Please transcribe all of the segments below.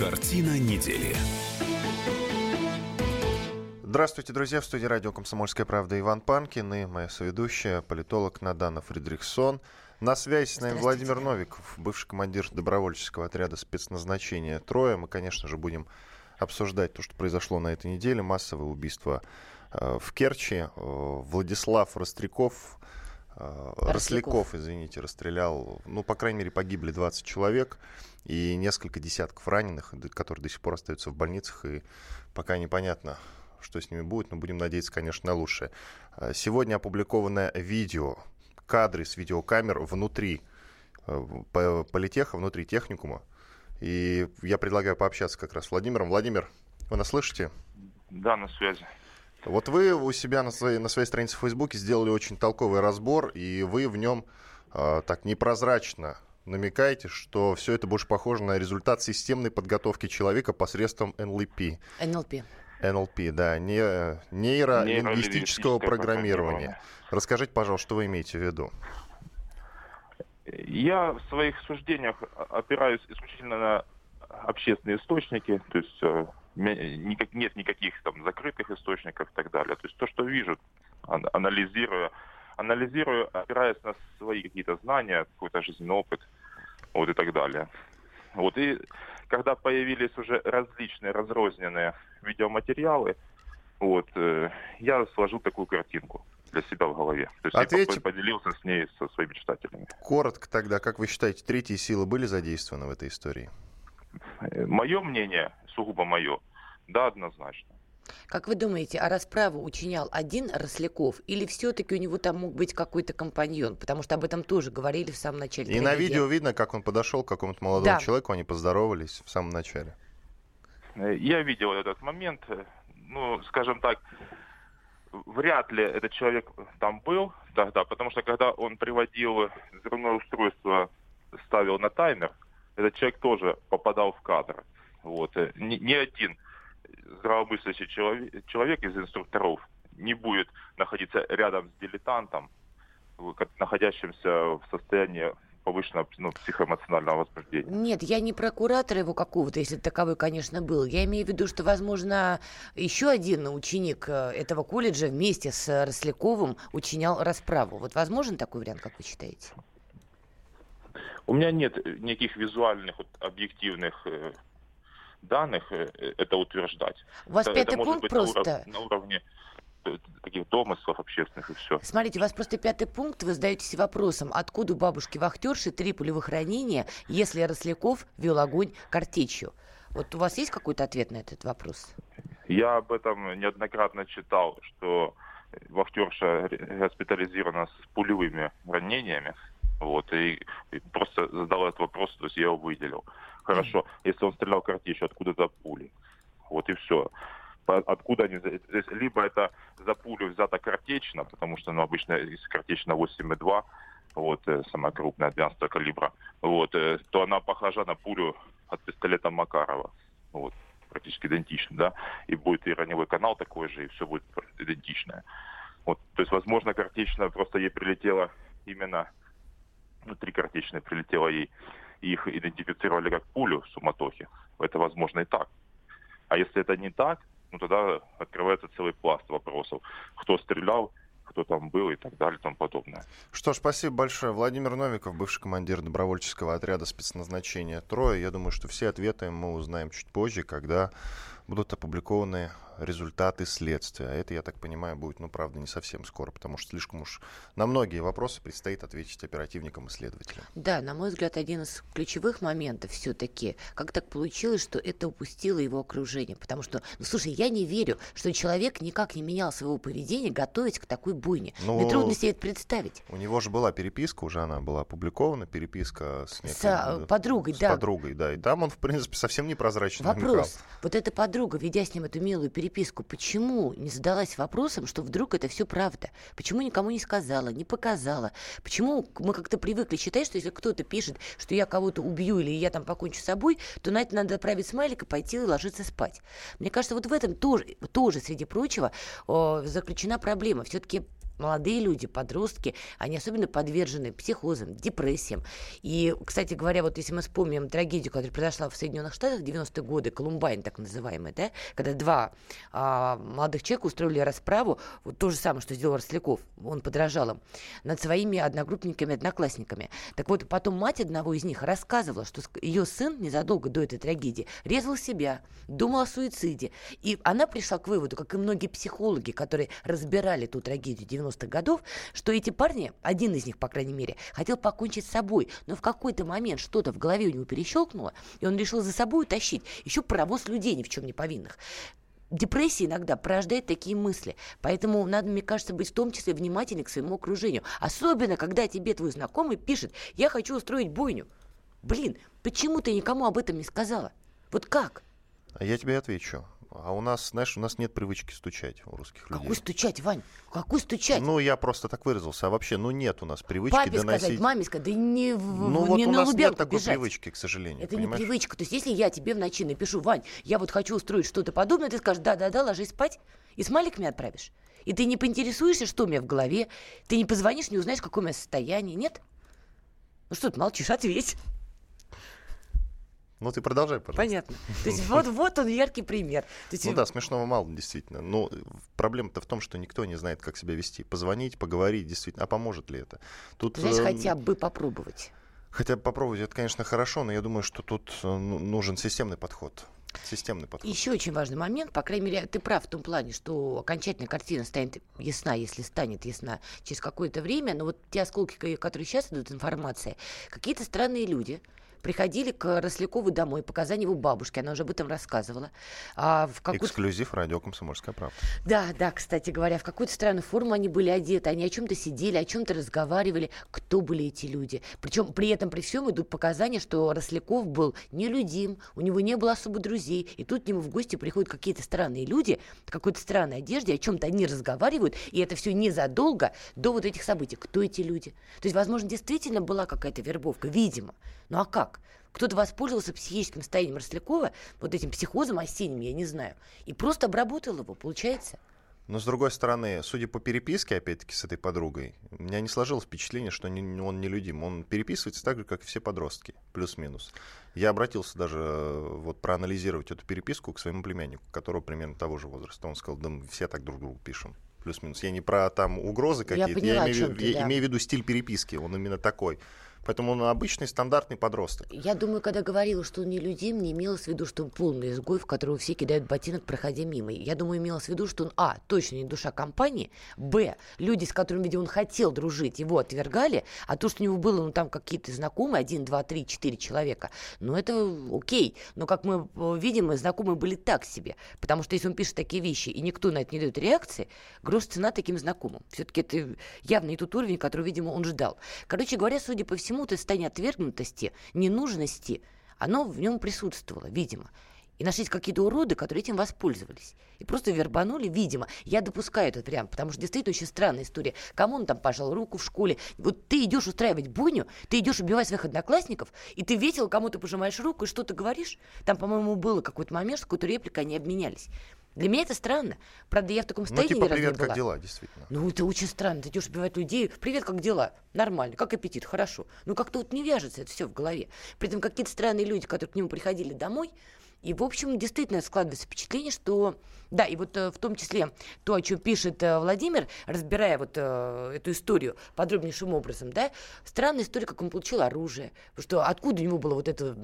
Картина недели. Здравствуйте, друзья. В студии радио «Комсомольская правда» Иван Панкин и моя соведущая, политолог Надана Фридрихсон. На связи с нами Владимир Новиков, бывший командир добровольческого отряда спецназначения «Трое». Мы, конечно же, будем обсуждать то, что произошло на этой неделе. Массовое убийство э, в Керчи. Э, Владислав Ростряков, э, Росляков, извините, расстрелял, ну, по крайней мере, погибли 20 человек и несколько десятков раненых, которые до сих пор остаются в больницах, и пока непонятно, что с ними будет, но будем надеяться, конечно, на лучшее. А, сегодня опубликованное видео, кадры с видеокамер внутри э, политеха, внутри техникума. И я предлагаю пообщаться как раз с Владимиром. Владимир, вы нас слышите? Да, на связи. Вот вы у себя на своей, на своей странице в Фейсбуке сделали очень толковый разбор, и вы в нем э, так непрозрачно намекаете, что все это больше похоже на результат системной подготовки человека посредством НЛП. НЛП. НЛП, да, не, нейролингвистического программирования. Расскажите, пожалуйста, что вы имеете в виду? Я в своих суждениях опираюсь исключительно на общественные источники, то есть э, никак, нет никаких там закрытых источников и так далее. То есть то, что вижу, анализируя, анализируя, опираясь на свои какие-то знания, какой-то жизненный опыт, вот и так далее. Вот и когда появились уже различные разрозненные видеоматериалы, вот, э, я сложил такую картинку для себя в голове. То есть Ответьте... я поделился с ней со своими читателями. Коротко тогда, как вы считаете, третьи силы были задействованы в этой истории? Э, мое мнение, сугубо мое, да, однозначно. Как вы думаете, а расправу учинял один Росляков или все-таки у него там мог быть какой-то компаньон? Потому что об этом тоже говорили в самом начале. И на видео видно, как он подошел к какому-то молодому да. человеку, они поздоровались в самом начале. Э, я видел этот момент. Ну, скажем так, вряд ли этот человек там был тогда, потому что когда он приводил взрывное устройство, ставил на таймер, этот человек тоже попадал в кадр. Вот. Э, ни, ни один здравомыслящий человек, человек из инструкторов не будет находиться рядом с дилетантом, находящимся в состоянии повышенного ну, психоэмоционального возбуждения. Нет, я не про куратора его какого-то, если таковой, конечно, был. Я имею в виду, что, возможно, еще один ученик э, этого колледжа вместе с Росляковым учинял расправу. Вот возможен такой вариант, как вы считаете? У меня нет никаких визуальных, вот, объективных э, данных э, это утверждать. У вас это, пятый это пункт просто... На уровне, на уровне таких домыслов общественных и все. Смотрите, у вас просто пятый пункт, вы задаетесь вопросом, откуда у бабушки-вахтерши три пулевых ранения, если Росляков вел огонь картечью? Вот у вас есть какой-то ответ на этот вопрос? Я об этом неоднократно читал, что вахтерша госпитализирована с пулевыми ранениями. Вот, и, и просто задал этот вопрос, то есть я его выделил. Хорошо, если он стрелял картечью, откуда за пули? Вот и все. Откуда они... Здесь либо это за пулю взято картечно, потому что ну, обычно из картечна 8,2, вот, э, самая крупная 12 калибра, вот, э, то она похожа на пулю от пистолета Макарова. Вот, практически идентично, да, и будет и раневой канал такой же, и все будет идентичное. Вот, то есть, возможно, картечная просто ей прилетела именно, внутри картечной прилетела ей их идентифицировали как пулю в суматохе. Это возможно и так. А если это не так, ну тогда открывается целый пласт вопросов. Кто стрелял, кто там был и так далее и тому подобное. Что ж, спасибо большое. Владимир Новиков, бывший командир добровольческого отряда спецназначения «Трое». Я думаю, что все ответы мы узнаем чуть позже, когда будут опубликованы результаты следствия. А это, я так понимаю, будет, ну, правда, не совсем скоро, потому что слишком уж на многие вопросы предстоит ответить оперативникам и следователям. Да, на мой взгляд, один из ключевых моментов все-таки, как так получилось, что это упустило его окружение. Потому что, ну, слушай, я не верю, что человек никак не менял своего поведения, готовясь к такой буйне. Ну, Мне трудно себе это представить. У него же была переписка, уже она была опубликована, переписка с, некой, с а, подругой, с да. подругой, да. И там он, в принципе, совсем непрозрачно Вопрос. Намекал. Вот эта подруга, ведя с ним эту милую переписку, почему не задалась вопросом, что вдруг это все правда? Почему никому не сказала, не показала? Почему мы как-то привыкли считать, что если кто-то пишет, что я кого-то убью или я там покончу с собой, то на это надо отправить смайлик и пойти и ложиться спать. Мне кажется, вот в этом тоже, тоже среди прочего, заключена проблема. Все-таки молодые люди, подростки, они особенно подвержены психозам, депрессиям. И, кстати говоря, вот если мы вспомним трагедию, которая произошла в Соединенных Штатах в 90-е годы, Колумбайн так называемый, да, когда два а, молодых человека устроили расправу, вот то же самое, что сделал Росляков, он подражал им, над своими одногруппниками, одноклассниками. Так вот, потом мать одного из них рассказывала, что ее сын незадолго до этой трагедии резал себя, думал о суициде. И она пришла к выводу, как и многие психологи, которые разбирали ту трагедию 90-х годов, что эти парни, один из них, по крайней мере, хотел покончить с собой, но в какой-то момент что-то в голове у него перещелкнуло, и он решил за собой утащить еще паровоз людей ни в чем не повинных депрессия иногда порождает такие мысли. Поэтому надо, мне кажется, быть в том числе внимательным к своему окружению. Особенно, когда тебе твой знакомый пишет, я хочу устроить бойню. Блин, почему ты никому об этом не сказала? Вот как? А я тебе отвечу. А у нас, знаешь, у нас нет привычки стучать у русских людей. Какой стучать, Вань? Какой стучать? Ну, я просто так выразился. А вообще, ну, нет у нас привычки Папе доносить... сказать, маме сказать, да не, ну, не вот на у нас нет такой бежать. привычки, к сожалению. Это понимаешь? не привычка. То есть, если я тебе в ночи напишу, Вань, я вот хочу устроить что-то подобное, ты скажешь, да-да-да, ложись спать, и смайлик мне отправишь. И ты не поинтересуешься, что у меня в голове, ты не позвонишь, не узнаешь, какое у меня состояние, нет? Ну что ты молчишь, ответь. Ну, ты продолжай, пожалуйста. Понятно. То есть вот, вот он яркий пример. Есть, Ну да, смешного мало, действительно. Но проблема-то в том, что никто не знает, как себя вести. Позвонить, поговорить, действительно. А поможет ли это? Тут, Знаешь, э, хотя бы попробовать. Хотя бы попробовать, это, конечно, хорошо, но я думаю, что тут э, ну, нужен системный подход. Системный подход. Еще очень важный момент, по крайней мере, ты прав в том плане, что окончательная картина станет ясна, если станет ясна через какое-то время, но вот те осколки, которые сейчас идут информация, какие-то странные люди приходили к Рослякову домой, показания его бабушки, она уже об этом рассказывала. А в Эксклюзив радио «Комсомольская правда». Да, да, кстати говоря, в какую-то странную форму они были одеты, они о чем-то сидели, о чем-то разговаривали. Кто были эти люди? Причем при этом, при всем идут показания, что Росляков был нелюдим, у него не было особо друзей, и тут к нему в гости приходят какие-то странные люди в какой-то странной одежде, о чем-то они разговаривают, и это все незадолго до вот этих событий. Кто эти люди? То есть, возможно, действительно была какая-то вербовка, видимо. Ну а как? Кто-то воспользовался психическим состоянием Рослякова, вот этим психозом осенним, я не знаю, и просто обработал его, получается? Но, с другой стороны, судя по переписке, опять-таки, с этой подругой, у меня не сложилось впечатление, что не- он нелюдим. Он переписывается так же, как и все подростки, плюс-минус. Я обратился даже э, вот проанализировать эту переписку к своему племяннику, которого примерно того же возраста. Он сказал, да мы все так друг другу пишем. Плюс-минус. Я не про там угрозы Я какие-то. поняла, о имею, я да. имею в виду стиль переписки. Он именно такой. Поэтому он обычный стандартный подросток. Я думаю, когда говорила, что он не людим, не имелось в виду, что он полный изгой, в которого все кидают ботинок, проходя мимо. Я думаю, имелось в виду, что он, а, точно не душа компании, б, люди, с которыми, видимо, он хотел дружить, его отвергали, а то, что у него было, ну, там какие-то знакомые, один, два, три, четыре человека, ну, это окей. Но, как мы э, видим, знакомые были так себе. Потому что если он пишет такие вещи, и никто на это не дает реакции, грош цена таким знакомым. Все-таки это явно не тот уровень, который, видимо, он ждал. Короче говоря, судя по всему, это состояние отвергнутости, ненужности, оно в нем присутствовало, видимо. И нашлись какие-то уроды, которые этим воспользовались. И просто вербанули, видимо. Я допускаю этот вариант, потому что действительно очень странная история. Кому он там пожал руку в школе? Вот ты идешь устраивать бойню, ты идешь убивать своих одноклассников, и ты весело кому-то пожимаешь руку и что-то говоришь. Там, по-моему, было какой-то момент, что какую-то реплику они обменялись. Для меня это странно. Правда, я в таком Ну, состоянии типа, ни разу не привет, как была. дела, действительно. Ну, это очень странно. Ты идешь убивать людей. Привет, как дела? Нормально. Как аппетит? Хорошо. Ну, как-то вот не вяжется это все в голове. При этом какие-то странные люди, которые к нему приходили домой, и, в общем, действительно складывается впечатление, что... Да, и вот э, в том числе то, о чем пишет э, Владимир, разбирая вот э, эту историю подробнейшим образом, да, странная история, как он получил оружие. Потому что откуда у него была вот эта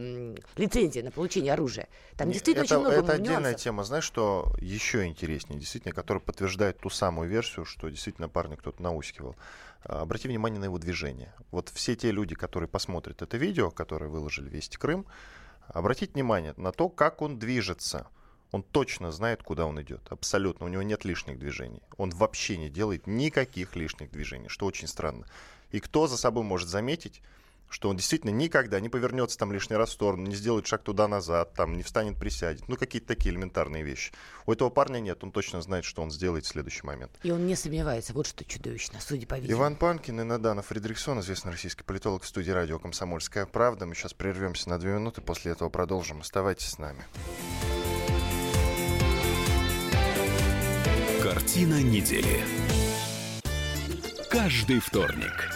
лицензия на получение оружия? Там действительно это, очень много это отдельная нюансов. тема. Знаешь, что еще интереснее, действительно, которая подтверждает ту самую версию, что действительно парня кто-то наускивал. А, Обрати внимание на его движение. Вот все те люди, которые посмотрят это видео, которое выложили Вести Крым, обратите внимание на то, как он движется. Он точно знает, куда он идет. Абсолютно. У него нет лишних движений. Он вообще не делает никаких лишних движений, что очень странно. И кто за собой может заметить, что он действительно никогда не повернется там лишний раз в сторону, не сделает шаг туда-назад, там не встанет, присядет. Ну, какие-то такие элементарные вещи. У этого парня нет, он точно знает, что он сделает в следующий момент. И он не сомневается. Вот что чудовищно, судя по видео. Иван Панкин и Надана Фредериксон, известный российский политолог в студии радио «Комсомольская правда». Мы сейчас прервемся на две минуты, после этого продолжим. Оставайтесь с нами. Картина недели. каждый вторник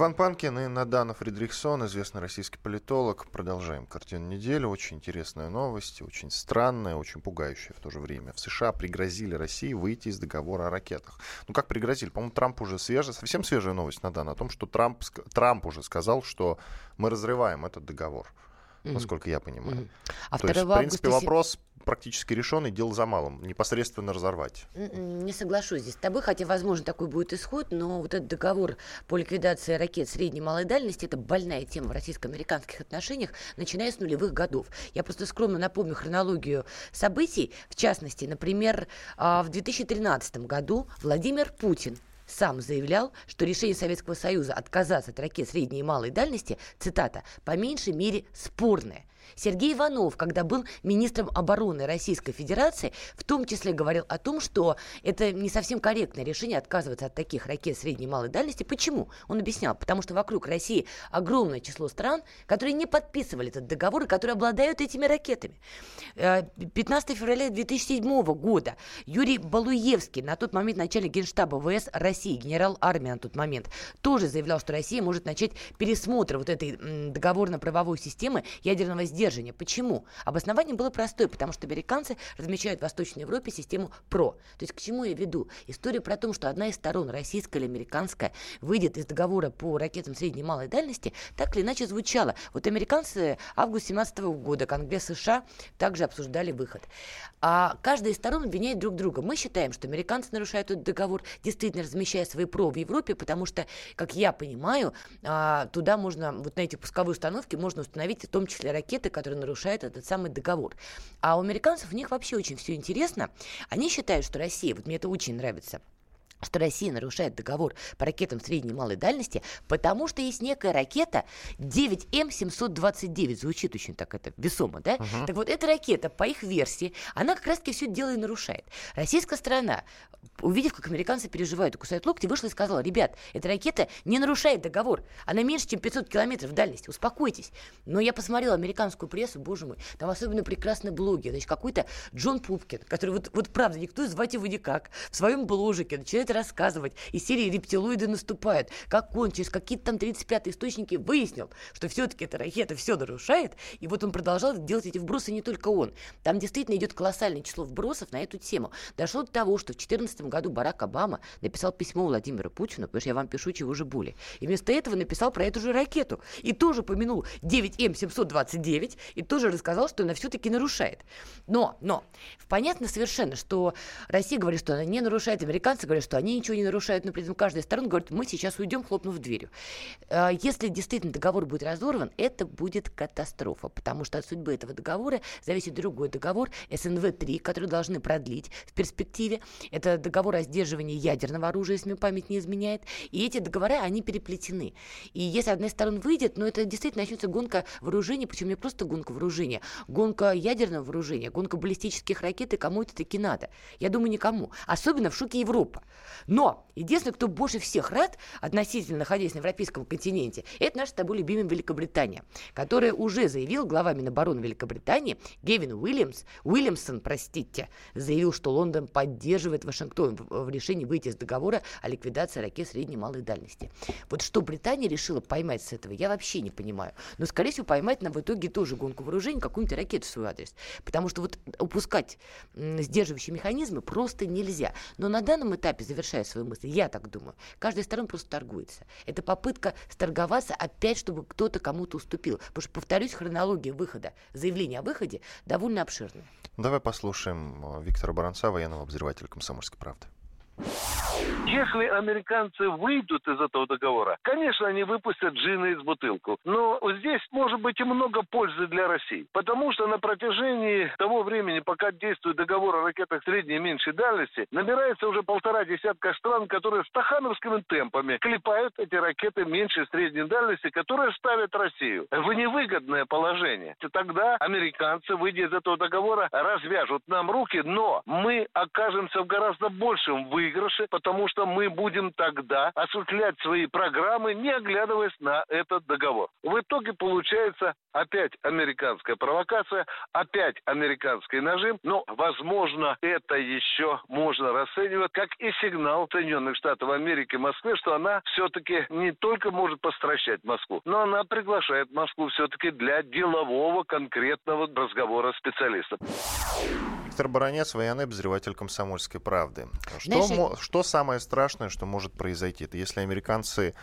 Иван Панкин и Надана Фридрихсон, известный российский политолог. Продолжаем картину недели. Очень интересная новость, очень странная, очень пугающая в то же время. В США пригрозили России выйти из договора о ракетах. Ну как пригрозили? По-моему, Трамп уже свежая, совсем свежая новость, Надана, о том, что Трамп, Трамп уже сказал, что мы разрываем этот договор. Mm-hmm. Насколько я понимаю. Mm-hmm. А То есть, в принципе, вопрос практически решен, и дело за малым, непосредственно разорвать. Не соглашусь здесь с тобой, хотя, возможно, такой будет исход, но вот этот договор по ликвидации ракет средней и малой дальности, это больная тема в российско-американских отношениях, начиная с нулевых годов. Я просто скромно напомню хронологию событий. В частности, например, а, в 2013 году Владимир Путин сам заявлял, что решение Советского Союза отказаться от ракет средней и малой дальности, цитата, по меньшей мере спорное. Сергей Иванов, когда был министром обороны Российской Федерации, в том числе говорил о том, что это не совсем корректное решение отказываться от таких ракет средней и малой дальности. Почему? Он объяснял, потому что вокруг России огромное число стран, которые не подписывали этот договор и которые обладают этими ракетами. 15 э, февраля 2007 года Юрий Балуевский, на тот момент начальник генштаба ВС России, генерал армии на тот момент, тоже заявлял, что Россия может начать пересмотр вот этой договорно-правовой системы ядерного сдерживания. Почему? Обоснование было простое, потому что американцы размещают в Восточной Европе систему ПРО. То есть к чему я веду? История про то, что одна из сторон, российская или американская, выйдет из договора по ракетам средней и малой дальности, так или иначе звучала. Вот американцы август 2017 года, Конгресс США также обсуждали выход. А каждая из сторон обвиняет друг друга. Мы считаем, что американцы нарушают этот договор, действительно размещая свои ПРО в Европе, потому что, как я понимаю, а, туда можно, вот на эти пусковые установки можно установить в том числе ракеты, которые нарушают этот самый договор. А у американцев у них вообще очень все интересно. Они считают, что Россия, вот мне это очень нравится, что Россия нарушает договор по ракетам средней и малой дальности, потому что есть некая ракета 9М729. Звучит очень так это весомо, да? Uh-huh. Так вот, эта ракета, по их версии, она как раз-таки все дело и нарушает. Российская страна, увидев, как американцы переживают и кусают локти, вышла и сказала, ребят, эта ракета не нарушает договор. Она меньше, чем 500 километров дальности. Успокойтесь. Но я посмотрела американскую прессу, боже мой, там особенно прекрасные блоги. Значит, какой-то Джон Пупкин, который вот, вот правда, никто звать его никак, в своем бложике начинает рассказывать. Из серии рептилоиды наступают. Как он через какие-то там 35-е источники выяснил, что все-таки эта ракета все нарушает. И вот он продолжал делать эти вбросы не только он. Там действительно идет колоссальное число вбросов на эту тему. Дошло до того, что в 2014 году Барак Обама написал письмо Владимиру Путину, потому что я вам пишу, чего же боли. И вместо этого написал про эту же ракету. И тоже помянул 9М729, и тоже рассказал, что она все-таки нарушает. Но, но, понятно совершенно, что Россия говорит, что она не нарушает, американцы говорят, что они ничего не нарушают, но при этом каждая сторона говорит, мы сейчас уйдем, хлопнув дверью. А, если действительно договор будет разорван, это будет катастрофа, потому что от судьбы этого договора зависит другой договор, СНВ-3, который должны продлить в перспективе. Это договор о сдерживании ядерного оружия, если мне память не изменяет. И эти договора, они переплетены. И если одна из сторон выйдет, ну, это действительно начнется гонка вооружений, причем не просто гонка вооружения, гонка ядерного вооружения, гонка баллистических ракет, и кому это таки надо. Я думаю, никому. Особенно в шоке Европа. Но единственный, кто больше всех рад, относительно находясь на европейском континенте, это наша с тобой любимая Великобритания, которая уже заявил, глава Минобороны Великобритании Гевин Уильямс, Уильямсон, простите, заявил, что Лондон поддерживает Вашингтон в, решении выйти из договора о ликвидации ракет средней и малой дальности. Вот что Британия решила поймать с этого, я вообще не понимаю. Но, скорее всего, поймать нам в итоге тоже гонку вооружений, какую-нибудь ракету в свой адрес. Потому что вот упускать сдерживающие механизмы просто нельзя. Но на данном этапе, завершая свою мысль, я так думаю, каждая сторона просто торгуется. Это попытка сторговаться опять, чтобы кто-то кому-то уступил. Потому что, повторюсь, хронология выхода, заявления о выходе довольно обширная. Давай послушаем э, Виктора Баранца, военного обозревателя «Комсомольской правды». Если американцы выйдут из этого договора, конечно, они выпустят джина из бутылку. Но здесь может быть и много пользы для России. Потому что на протяжении того времени, пока действует договор о ракетах средней и меньшей дальности, набирается уже полтора десятка стран, которые стахановскими темпами клепают эти ракеты меньшей и средней дальности, которые ставят Россию в невыгодное положение. И тогда американцы, выйдя из этого договора, развяжут нам руки, но мы окажемся в гораздо большем выигрыше, потому что мы будем тогда осуществлять свои программы, не оглядываясь на этот договор. В итоге получается опять американская провокация, опять американский нажим, но, возможно, это еще можно расценивать как и сигнал Соединенных Штатов Америки Москве, что она все-таки не только может постращать Москву, но она приглашает Москву все-таки для делового конкретного разговора специалистов. Виктор Баранец, военный обозреватель комсомольской правды. Знаешь, Что, что самое страшное, что может произойти? Это если американцы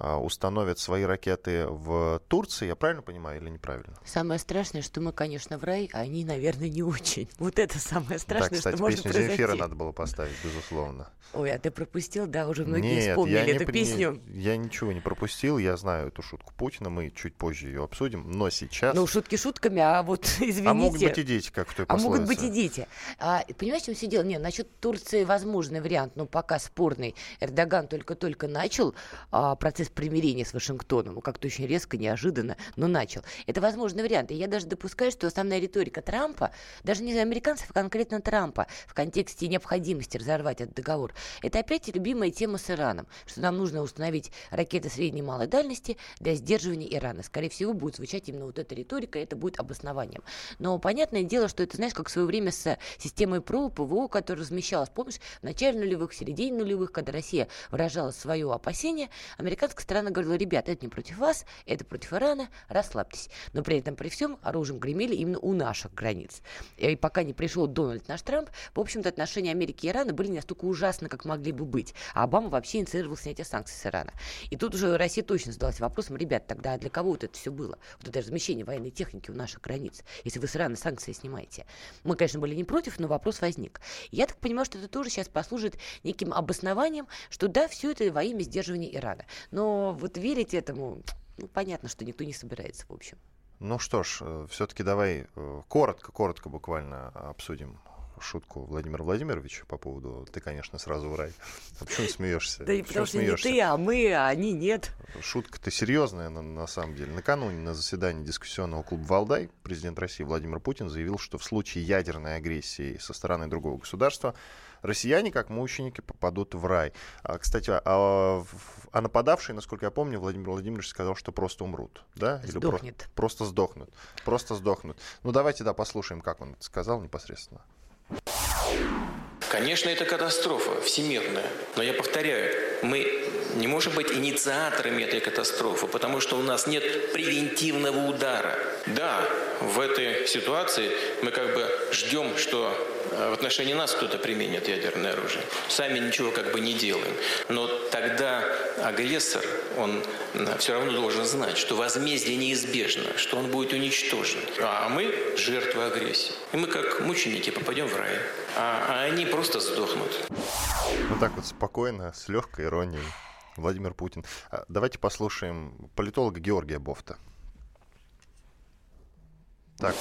установят свои ракеты в Турции, я правильно понимаю или неправильно? Самое страшное, что мы, конечно, в рай, а они, наверное, не очень. Вот это самое страшное, да, кстати, что может произойти. Земфира надо было поставить, безусловно. Ой, а ты пропустил? Да, уже многие Нет, вспомнили я, не, эту при- песню. не- я ничего не пропустил, я знаю эту шутку Путина, мы чуть позже ее обсудим, но сейчас... Ну, шутки шутками, а вот, извините... а могут быть и дети, как в той А могут быть и пословице. дети. А, понимаешь, чем все дело? Нет, насчет Турции возможный вариант, но пока спорный. Эрдоган только-только начал а, процесс примирения с Вашингтоном. Ну, как-то очень резко, неожиданно, но начал. Это возможный вариант. И я даже допускаю, что основная риторика Трампа, даже не американцев, а конкретно Трампа, в контексте необходимости разорвать этот договор, это опять любимая тема с Ираном, что нам нужно установить ракеты средней и малой дальности для сдерживания Ирана. Скорее всего, будет звучать именно вот эта риторика, и это будет обоснованием. Но понятное дело, что это, знаешь, как в свое время с системой ПРО, ПВО, которая размещалась, помнишь, в начале нулевых, в середине нулевых, когда Россия выражала свое опасение, американская сторона говорила, ребят, это не против вас, это против Ирана, расслабьтесь. Но при этом, при всем, оружием гремели именно у наших границ. И пока не пришел Дональд наш Трамп, в общем-то, отношения Америки и Ирана были не настолько ужасны, как могли бы быть. А Обама вообще инициировал снятие санкций с Ирана. И тут уже Россия точно задалась вопросом, ребят, тогда для кого вот это все было? Вот это размещение военной техники у наших границ, если вы с Ирана санкции снимаете. Мы, конечно, были не против, но вопрос возник. Я так понимаю, что это тоже сейчас послужит неким обоснованием, что да, все это во имя сдерживания Ирана. Но вот верить этому, ну, понятно, что никто не собирается, в общем. Ну что ж, все-таки давай э, коротко, коротко буквально обсудим шутку Владимира Владимировича по поводу «ты, конечно, сразу в рай». А почему смеешься? Да и потому что не ты, а мы, а они нет. Шутка-то серьезная, на, на самом деле. Накануне на заседании дискуссионного клуба «Валдай» президент России Владимир Путин заявил, что в случае ядерной агрессии со стороны другого государства россияне, как мученики, попадут в рай. А, кстати, а, в- а нападавшие, насколько я помню, Владимир Владимирович сказал, что просто умрут. Да? Или про- Сдохнет. просто сдохнут. Просто сдохнут. Ну, давайте, да, послушаем, как он это сказал непосредственно. Конечно, это катастрофа всемирная. Но я повторяю, мы не можем быть инициаторами этой катастрофы, потому что у нас нет превентивного удара. Да, в этой ситуации мы как бы ждем, что в отношении нас кто-то применит ядерное оружие. Сами ничего как бы не делаем. Но тогда агрессор, он все равно должен знать, что возмездие неизбежно, что он будет уничтожен. А мы жертвы агрессии. И мы как мученики попадем в рай. А, а они просто сдохнут. Вот так вот спокойно, с легкой иронией. Владимир Путин. А, Давайте послушаем политолога Георгия Бофта. Так,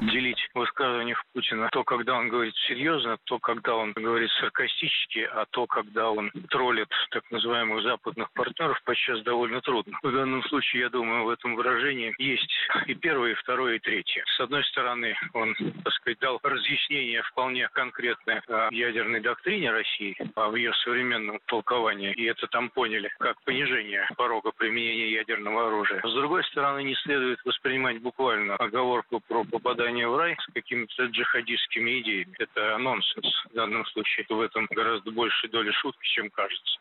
делить высказываниях Путина то, когда он говорит серьезно, то, когда он говорит саркастически, а то, когда он троллит так называемых западных партнеров, подчас довольно трудно. В данном случае, я думаю, в этом выражении есть и первое, и второе, и третье. С одной стороны, он, так сказать, дал разъяснение вполне конкретное о ядерной доктрине России, о ее современном толковании, и это там поняли как понижение порога применения ядерного оружия. С другой стороны, не следует воспринимать буквально оговорку про попадание в рай с какими-то джихадистскими идеями. Это нонсенс в данном случае. В этом гораздо больше доли шутки, чем кажется.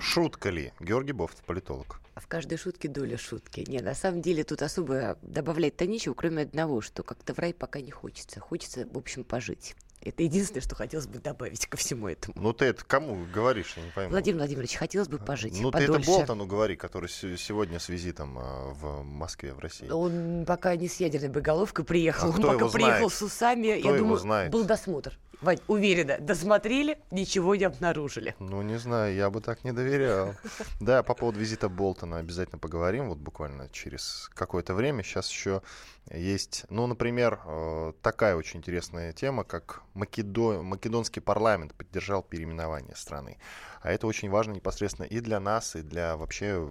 шутка ли? Георгий Бофт, политолог. В каждой шутке доля шутки. Не, на самом деле тут особо добавлять-то нечего, кроме одного, что как-то в рай пока не хочется. Хочется, в общем, пожить. Это единственное, что хотелось бы добавить ко всему этому. Ну ты это кому говоришь, я не пойму. Владимир Владимирович, хотелось бы пожить ну ты это подольше. Болтону говори, который се- сегодня с визитом а, в Москве, в России. Он пока не с ядерной боеголовкой приехал, А он пока приехал знает? с усами. Кто я его думаю, знает? был досмотр. Вань, уверена, досмотрели, ничего не обнаружили. Ну, не знаю, я бы так не доверял. Да, по поводу визита Болтона обязательно поговорим, вот буквально через какое-то время. Сейчас еще есть, ну, например, э, такая очень интересная тема, как Македо... Македонский парламент поддержал переименование страны. А это очень важно непосредственно и для нас, и для вообще,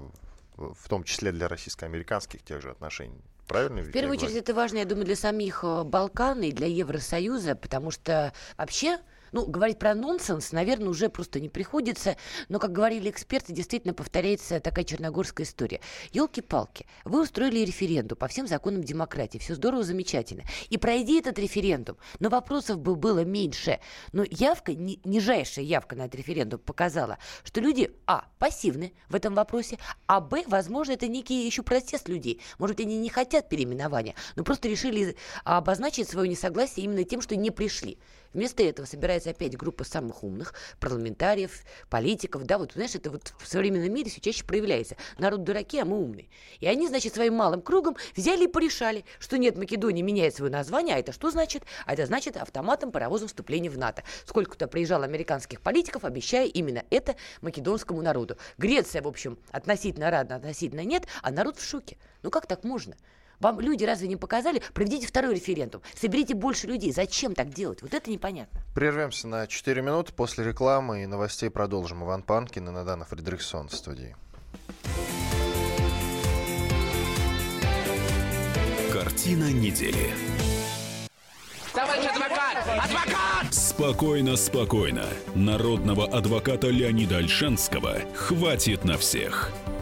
в том числе для российско-американских тех же отношений. Правильно? В первую очередь это важно, я думаю, для самих э, Балкан и для Евросоюза, потому что вообще ну, говорить про нонсенс, наверное, уже просто не приходится. Но, как говорили эксперты, действительно повторяется такая черногорская история. Елки-палки, вы устроили референдум по всем законам демократии. Все здорово, замечательно. И пройди этот референдум, но вопросов бы было меньше. Но явка, ни, нижайшая явка на этот референдум показала, что люди, а, пассивны в этом вопросе, а, б, возможно, это некий еще протест людей. Может, они не хотят переименования, но просто решили обозначить свое несогласие именно тем, что не пришли. Вместо этого собирается опять группа самых умных парламентариев, политиков. Да, вот, знаешь, это вот в современном мире все чаще проявляется. Народ дураки, а мы умные. И они, значит, своим малым кругом взяли и порешали, что нет, Македония меняет свое название. А это что значит? А это значит автоматом паровозом вступления в НАТО. Сколько-то приезжало американских политиков, обещая именно это македонскому народу. Греция, в общем, относительно рада, относительно нет, а народ в шоке. Ну как так можно? Вам люди разве не показали? Проведите второй референдум. Соберите больше людей. Зачем так делать? Вот это непонятно. Прервемся на 4 минуты. После рекламы и новостей продолжим. Иван Панкин и Надана Фредериксон в студии. Картина недели. Товарищ адвокат! Адвокат! Спокойно, спокойно. Народного адвоката Леонида Альшанского хватит на всех.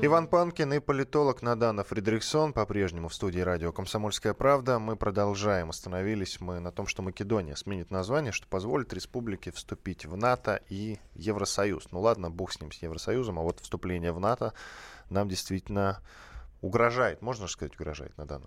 Иван Панкин и политолог Надана Фредериксон по-прежнему в студии радио «Комсомольская правда». Мы продолжаем. Остановились мы на том, что Македония сменит название, что позволит республике вступить в НАТО и Евросоюз. Ну ладно, бог с ним, с Евросоюзом, а вот вступление в НАТО нам действительно угрожает. Можно же сказать, угрожает, Надана?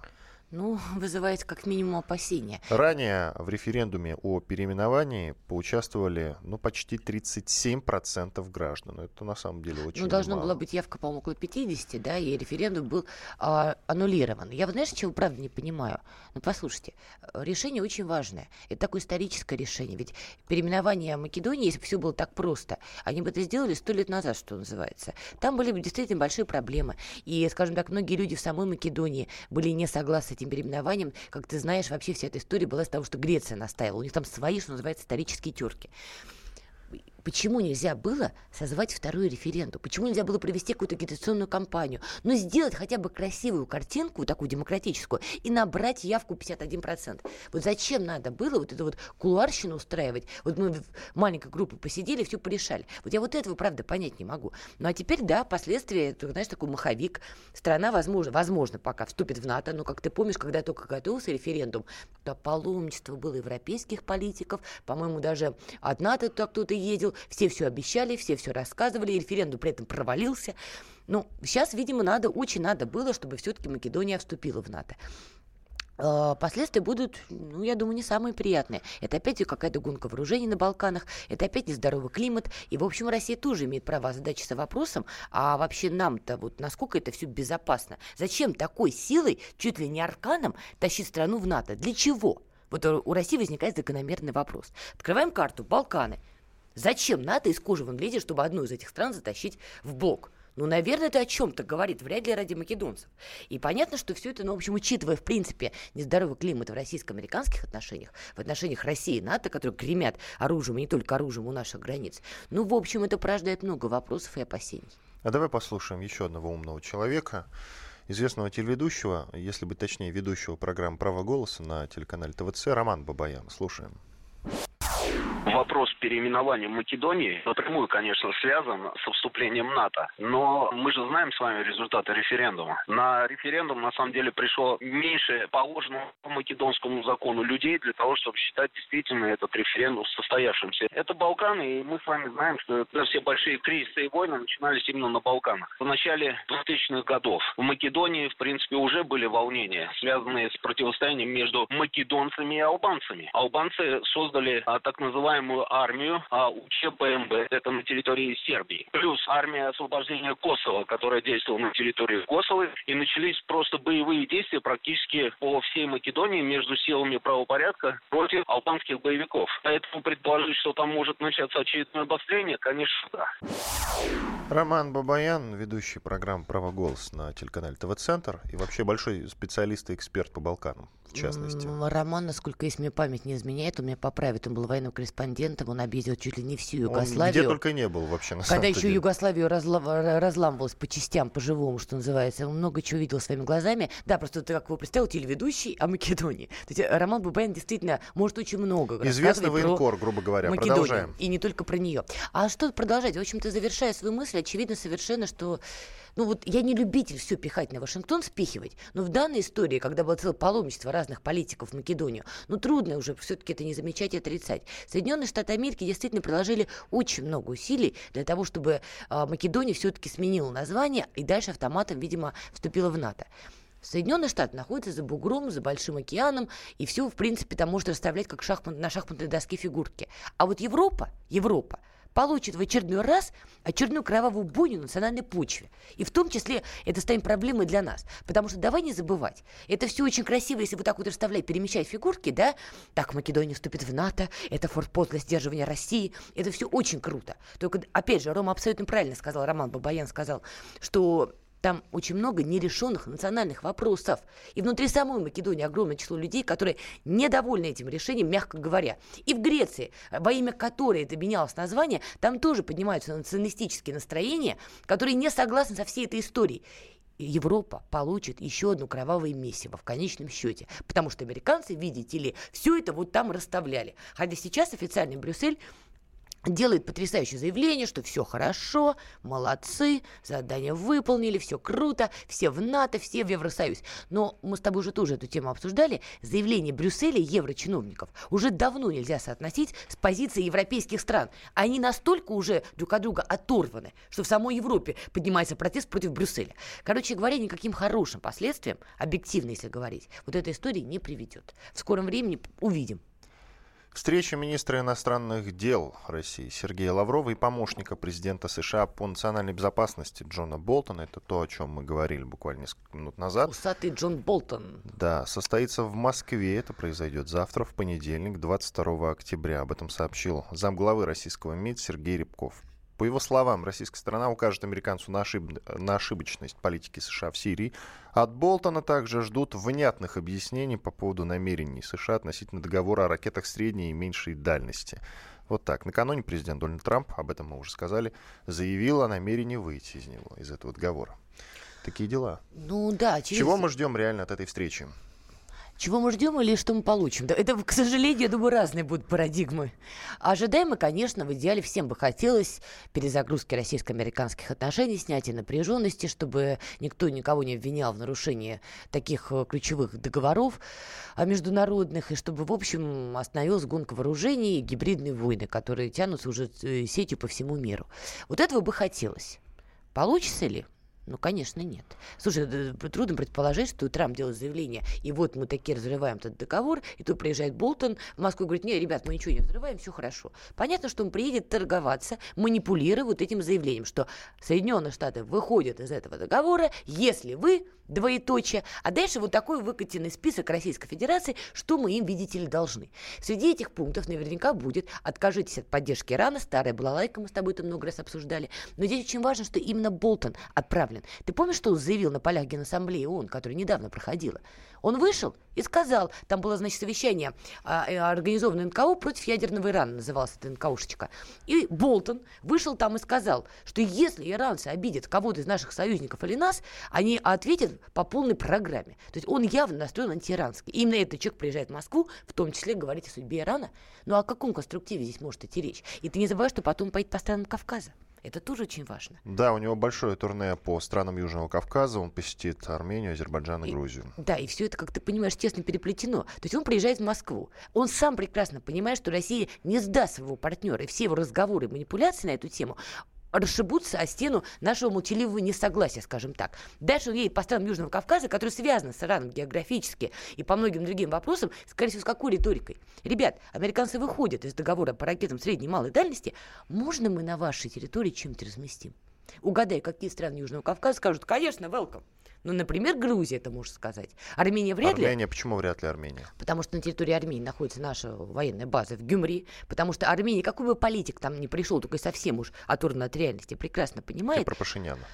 Ну, вызывает как минимум опасения. Ранее в референдуме о переименовании поучаствовали ну, почти 37% граждан. Это на самом деле очень Ну, должна была быть явка, по-моему, около 50, да, и референдум был а, аннулирован. Я, знаешь, чего правда не понимаю? Ну, послушайте, решение очень важное. Это такое историческое решение. Ведь переименование Македонии, если бы все было так просто, они бы это сделали сто лет назад, что называется. Там были бы действительно большие проблемы. И, скажем так, многие люди в самой Македонии были не согласны этим переименованием, как ты знаешь, вообще вся эта история была из того, что Греция настаивала. У них там свои, что называется, исторические терки почему нельзя было созвать второй референдум? Почему нельзя было провести какую-то агитационную кампанию? Ну, сделать хотя бы красивую картинку, такую демократическую, и набрать явку 51%. Вот зачем надо было вот эту вот кулуарщину устраивать? Вот мы в маленькой группе посидели, все порешали. Вот я вот этого, правда, понять не могу. Ну, а теперь, да, последствия, это, знаешь, такой маховик. Страна, возможно, возможно, пока вступит в НАТО, но, как ты помнишь, когда только готовился референдум, то паломничество было европейских политиков, по-моему, даже от НАТО кто-то ездил, все все обещали, все все рассказывали, референдум при этом провалился. Ну, сейчас, видимо, надо, очень надо было, чтобы все-таки Македония вступила в НАТО а, последствия будут, ну, я думаю, не самые приятные. Это опять какая-то гонка вооружений на Балканах, это опять нездоровый климат. И, в общем, Россия тоже имеет право задачиться вопросом, а вообще нам-то вот насколько это все безопасно? Зачем такой силой, чуть ли не арканом, тащить страну в НАТО? Для чего? Вот у России возникает закономерный вопрос. Открываем карту, Балканы. Зачем НАТО из кожи вон лезет, чтобы одну из этих стран затащить в блок? Ну, наверное, это о чем-то говорит, вряд ли ради македонцев. И понятно, что все это, ну, в общем, учитывая, в принципе, нездоровый климат в российско-американских отношениях, в отношениях России и НАТО, которые гремят оружием, и не только оружием у наших границ, ну, в общем, это порождает много вопросов и опасений. А давай послушаем еще одного умного человека, известного телеведущего, если быть точнее, ведущего программы «Право голоса» на телеканале ТВЦ, Роман Бабаян. Слушаем. Вопрос переименования Македонии напрямую, конечно, связан со вступлением НАТО. Но мы же знаем с вами результаты референдума. На референдум, на самом деле, пришло меньше положенного по македонскому закону людей для того, чтобы считать действительно этот референдум состоявшимся. Это Балканы, и мы с вами знаем, что все большие кризисы и войны начинались именно на Балканах. В начале 2000-х годов в Македонии, в принципе, уже были волнения, связанные с противостоянием между македонцами и албанцами. Албанцы создали а, так называемую армию а, УЧПМБ, это на территории Сербии, плюс армия освобождения Косово, которая действовала на территории Косово, и начались просто боевые действия практически по всей Македонии между силами правопорядка против албанских боевиков. Поэтому предположить, что там может начаться очередное обострение, конечно, да. Роман Бабаян, ведущий программы «Право голос» на телеканале ТВ-центр и вообще большой специалист и эксперт по Балканам, в частности. Роман, насколько если мне память не изменяет, он меня поправит, он был военным корреспондентом, он объездил чуть ли не всю Югославию. Он где только не был вообще, на Когда еще деле. Югославию разла- разламывалась по частям, по-живому, что называется, он много чего видел своими глазами. Да, просто ты как его представил, телеведущий о Македонии. То есть Роман Бабаян действительно может очень много Известный военкор, грубо говоря. Македонию, Продолжаем. И не только про нее. А что продолжать? В общем-то, завершая свою мысль, очевидно совершенно, что ну вот я не любитель все пихать на Вашингтон, спихивать, но в данной истории, когда было целое паломничество разных политиков в Македонию, ну трудно уже все-таки это не замечать и отрицать. Соединенные Штаты Америки действительно приложили очень много усилий для того, чтобы э, Македония все-таки сменила название и дальше автоматом, видимо, вступила в НАТО. Соединенные Штаты находятся за бугром, за Большим океаном, и все, в принципе, там может расставлять как шахмат, на шахматной доске фигурки. А вот Европа, Европа, получит в очередной раз очередную кровавую бойню на национальной почве. И в том числе это станет проблемой для нас. Потому что давай не забывать, это все очень красиво, если вот так вот расставлять, перемещать фигурки, да, так Македония вступит в НАТО, это форпост для сдерживания России, это все очень круто. Только, опять же, Рома абсолютно правильно сказал, Роман Бабаян сказал, что там очень много нерешенных национальных вопросов. И внутри самой Македонии огромное число людей, которые недовольны этим решением, мягко говоря. И в Греции, во имя которой это менялось название, там тоже поднимаются националистические настроения, которые не согласны со всей этой историей. Европа получит еще одну кровавое месиво в конечном счете. Потому что американцы, видите ли, все это вот там расставляли. Хотя сейчас официальный Брюссель делает потрясающее заявление, что все хорошо, молодцы, задание выполнили, все круто, все в НАТО, все в Евросоюз. Но мы с тобой уже тоже эту тему обсуждали. Заявление Брюсселя еврочиновников уже давно нельзя соотносить с позицией европейских стран. Они настолько уже друг от друга оторваны, что в самой Европе поднимается протест против Брюсселя. Короче говоря, никаким хорошим последствиям, объективно если говорить, вот эта история не приведет. В скором времени увидим. Встреча министра иностранных дел России Сергея Лаврова и помощника президента США по национальной безопасности Джона Болтона, это то, о чем мы говорили буквально несколько минут назад. Усатый Джон Болтон. Да, состоится в Москве, это произойдет завтра, в понедельник, 22 октября. Об этом сообщил замглавы российского МИД Сергей Рябков. По его словам, российская сторона укажет американцу на, ошиб... на ошибочность политики США в Сирии. От Болтона также ждут внятных объяснений по поводу намерений США относительно договора о ракетах средней и меньшей дальности. Вот так. Накануне президент Дональд Трамп, об этом мы уже сказали, заявил о намерении выйти из него, из этого договора. Такие дела. Ну да. Через... Чего мы ждем реально от этой встречи? Чего мы ждем или что мы получим? Это, к сожалению, я думаю, разные будут парадигмы. Ожидаем мы, конечно, в идеале всем бы хотелось перезагрузки российско-американских отношений, снятия напряженности, чтобы никто никого не обвинял в нарушении таких э, ключевых договоров а, международных, и чтобы, в общем, остановилась гонка вооружений и гибридные войны, которые тянутся уже э, сетью по всему миру. Вот этого бы хотелось. Получится ли? Ну, конечно, нет. Слушай, трудно предположить, что Трамп делает заявление, и вот мы такие разрываем этот договор, и тут приезжает Болтон в Москву и говорит, не, ребят, мы ничего не разрываем, все хорошо. Понятно, что он приедет торговаться, манипулируя вот этим заявлением, что Соединенные Штаты выходят из этого договора, если вы, двоеточие, а дальше вот такой выкатенный список Российской Федерации, что мы им, видите ли, должны. Среди этих пунктов наверняка будет «откажитесь от поддержки Ирана», старая была лайка, мы с тобой это много раз обсуждали, но здесь очень важно, что именно Болтон отправит подавлен. Ты помнишь, что он заявил на полях Генассамблеи ООН, которая недавно проходила? Он вышел и сказал, там было, значит, совещание а, э, организованное НКО против ядерного Ирана, называлась эта НКОшечка. И Болтон вышел там и сказал, что если иранцы обидят кого-то из наших союзников или нас, они ответят по полной программе. То есть он явно настроен антииранский. И именно этот человек приезжает в Москву, в том числе говорить о судьбе Ирана. Ну о каком конструктиве здесь может идти речь? И ты не забывай, что потом поедет по странам Кавказа. Это тоже очень важно. Да, у него большое турне по странам Южного Кавказа. Он посетит Армению, Азербайджан и, и Грузию. Да, и все это, как ты понимаешь, тесно переплетено. То есть он приезжает в Москву. Он сам прекрасно понимает, что Россия не сдаст своего партнера. И все его разговоры и манипуляции на эту тему расшибутся о стену нашего молчаливого несогласия, скажем так. Дальше он едет по странам Южного Кавказа, которые связаны с Ираном географически и по многим другим вопросам, скорее всего, с какой риторикой? Ребят, американцы выходят из договора по ракетам средней и малой дальности, можно мы на вашей территории чем-то разместим? Угадай, какие страны Южного Кавказа скажут, конечно, welcome. Ну, например, Грузия, это можно сказать. Армения вряд ли. Армения, почему вряд ли Армения? Потому что на территории Армении находится наша военная база в Гюмри. Потому что Армения, какой бы политик там ни пришел, только совсем уж оторван от реальности, прекрасно понимает. Ты про Пашиняна.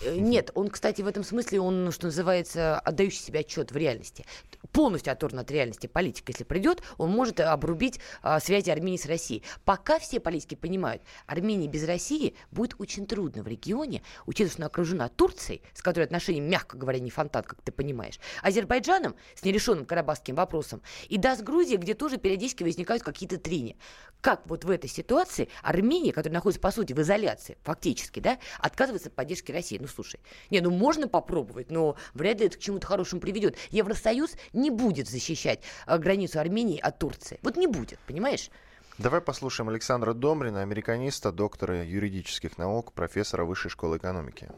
Э, нет, он, кстати, в этом смысле, он, что называется, отдающий себе отчет в реальности. Полностью оторван от реальности политик, если придет, он может обрубить а, связи Армении с Россией. Пока все политики понимают, Армении без России будет очень трудно в регионе, учитывая, что она окружена Турцией, с которой отношения, мягко говоря, не фонтан, как ты понимаешь, Азербайджаном с нерешенным карабахским вопросом, и да, с Грузией, где тоже периодически возникают какие-то трения. Как вот в этой ситуации Армения, которая находится, по сути, в изоляции, фактически, да, отказывается от поддержки России? Ну, слушай, не, ну можно попробовать, но вряд ли это к чему-то хорошему приведет. Евросоюз не будет защищать а, границу Армении от Турции. Вот не будет, понимаешь? Давай послушаем Александра Домрина, американиста, доктора юридических наук, профессора Высшей школы экономики.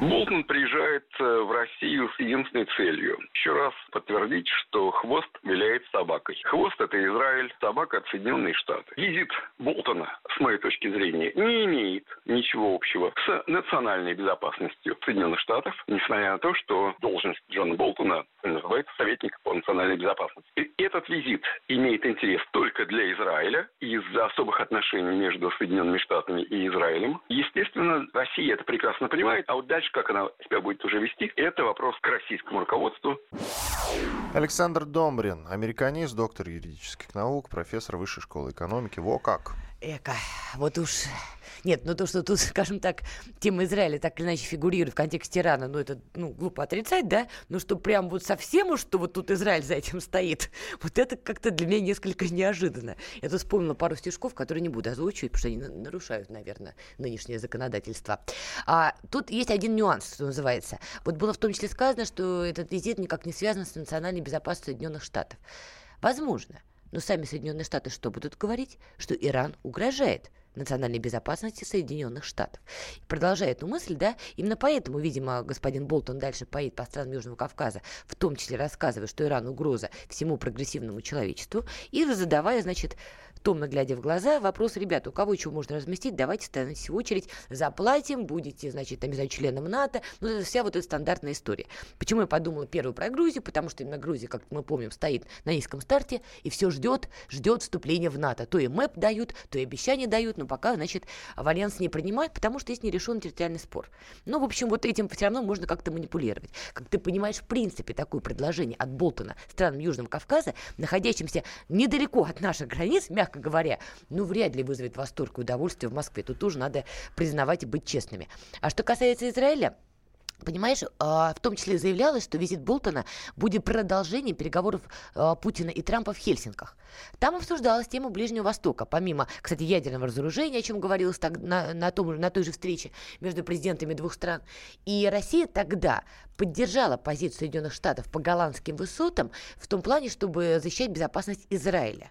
Болтон приезжает э, в Россию с единственной целью. Еще раз подтвердить, что хвост виляет собакой. Хвост – это Израиль, собака – это Соединенные Штаты. Визит Болтона, с моей точки зрения, не имеет ничего общего с национальной безопасностью Соединенных Штатов, несмотря на то, что должность Джона Болтона называется советник по национальной безопасности. И этот визит имеет интерес только для Израиля из-за особых отношений между Соединенными Штатами и Израилем. Естественно, Россия это прекрасно понимает, а вот дальше как она себя будет уже вести, это вопрос к российскому руководству. Александр Домбрин, американист, доктор юридических наук, профессор Высшей школы экономики. Во как! Эка, вот уж нет, ну то, что тут, скажем так, тема Израиля так или иначе фигурирует в контексте Ирана, ну это, ну, глупо отрицать, да? Ну что прям вот совсем уж, что вот тут Израиль за этим стоит, вот это как-то для меня несколько неожиданно. Я тут вспомнила пару стишков, которые не буду озвучивать, потому что они нарушают, наверное, нынешнее законодательство. А тут есть один нюанс, что называется. Вот было в том числе сказано, что этот визит никак не связан с национальной безопасностью Соединенных Штатов. Возможно. Но сами Соединенные Штаты что будут говорить? Что Иран угрожает национальной безопасности Соединенных Штатов. продолжая эту мысль, да, именно поэтому, видимо, господин Болтон дальше поедет по странам Южного Кавказа, в том числе рассказывая, что Иран угроза всему прогрессивному человечеству, и задавая, значит, томно глядя в глаза, вопрос, ребята, у кого чего можно разместить, давайте становитесь в очередь, заплатим, будете, значит, там, не знаю, членом НАТО. Ну, это вся вот эта стандартная история. Почему я подумала первую про Грузию? Потому что именно Грузия, как мы помним, стоит на низком старте и все ждет, ждет вступления в НАТО. То и МЭП дают, то и обещания дают, но пока, значит, в альянс не принимают, потому что есть нерешенный территориальный спор. Ну, в общем, вот этим все равно можно как-то манипулировать. Как ты понимаешь, в принципе, такое предложение от Болтона странам Южного Кавказа, находящимся недалеко от наших границ, мягко мягко говоря, ну, вряд ли вызовет восторг и удовольствие в Москве. Тут тоже надо признавать и быть честными. А что касается Израиля, Понимаешь, а, в том числе заявлялось, что визит Болтона будет продолжением переговоров а, Путина и Трампа в Хельсинках. Там обсуждалась тема Ближнего Востока, помимо, кстати, ядерного разоружения, о чем говорилось так, на, на, том, на той же встрече между президентами двух стран. И Россия тогда поддержала позицию Соединенных Штатов по голландским высотам в том плане, чтобы защищать безопасность Израиля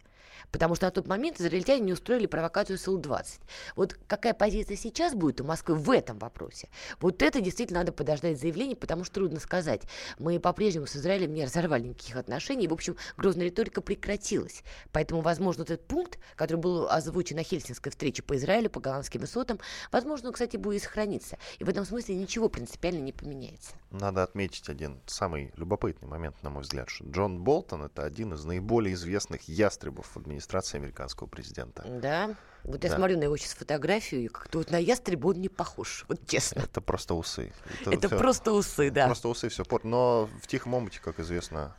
потому что на тот момент израильтяне не устроили провокацию с Ил-20. Вот какая позиция сейчас будет у Москвы в этом вопросе? Вот это действительно надо подождать заявление, потому что трудно сказать. Мы по-прежнему с Израилем не разорвали никаких отношений, в общем, грозная риторика прекратилась. Поэтому, возможно, этот пункт, который был озвучен на Хельсинской встрече по Израилю, по голландским высотам, возможно, он, кстати, будет сохраниться. И в этом смысле ничего принципиально не поменяется. Надо отметить один самый любопытный момент, на мой взгляд, что Джон Болтон — это один из наиболее известных ястребов администрации администрации американского президента. Да. Вот я Да. смотрю на его сейчас фотографию, и как-то вот на ястребу он не похож, вот честно. Это просто усы. Это всё- просто усы, да. Просто усы все. Но в тихом омуте, как известно,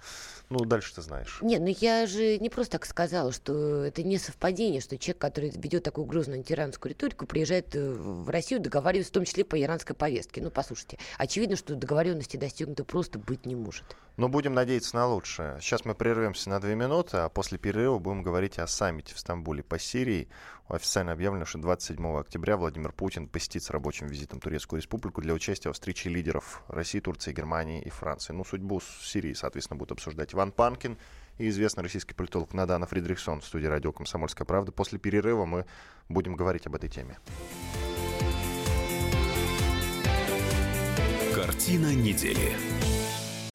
ну, дальше ты знаешь. Не, ну я же не просто так сказала, что это не совпадение, что человек, который ведет такую грозную антииранскую риторику, приезжает э, в Россию, договаривается в том числе по иранской повестке. Ну, послушайте, очевидно, что договоренности достигнуты просто быть не может. Но будем надеяться на лучшее. Сейчас мы прервемся на две минуты, а после перерыва будем говорить о саммите в Стамбуле по Сирии. Официально объявлено, что 27 октября Владимир Путин посетит с рабочим визитом Турецкую республику для участия в встрече лидеров России, Турции, Германии и Франции. Ну, судьбу Сирии, соответственно, будет обсуждать Иван Панкин и известный российский политолог Надана Фридрихсон в студии радио «Комсомольская правда». После перерыва мы будем говорить об этой теме. Картина недели.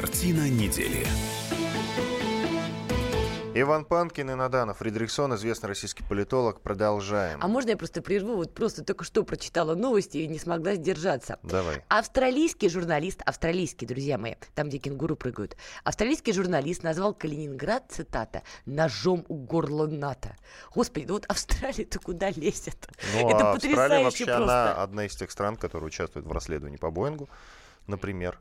Картина недели. Иван Панкин и Надана Фридрихсон, известный российский политолог. Продолжаем. А можно я просто прерву? Вот просто только что прочитала новости и не смогла сдержаться. Давай. Австралийский журналист, австралийский, друзья мои, там, где кенгуру прыгают, австралийский журналист назвал Калининград, цитата, ножом у горла НАТО. Господи, ну вот Австралия-то куда лезет? Ну, Это а Австралия потрясающе вообще просто. она одна из тех стран, которые участвуют в расследовании по Боингу, например.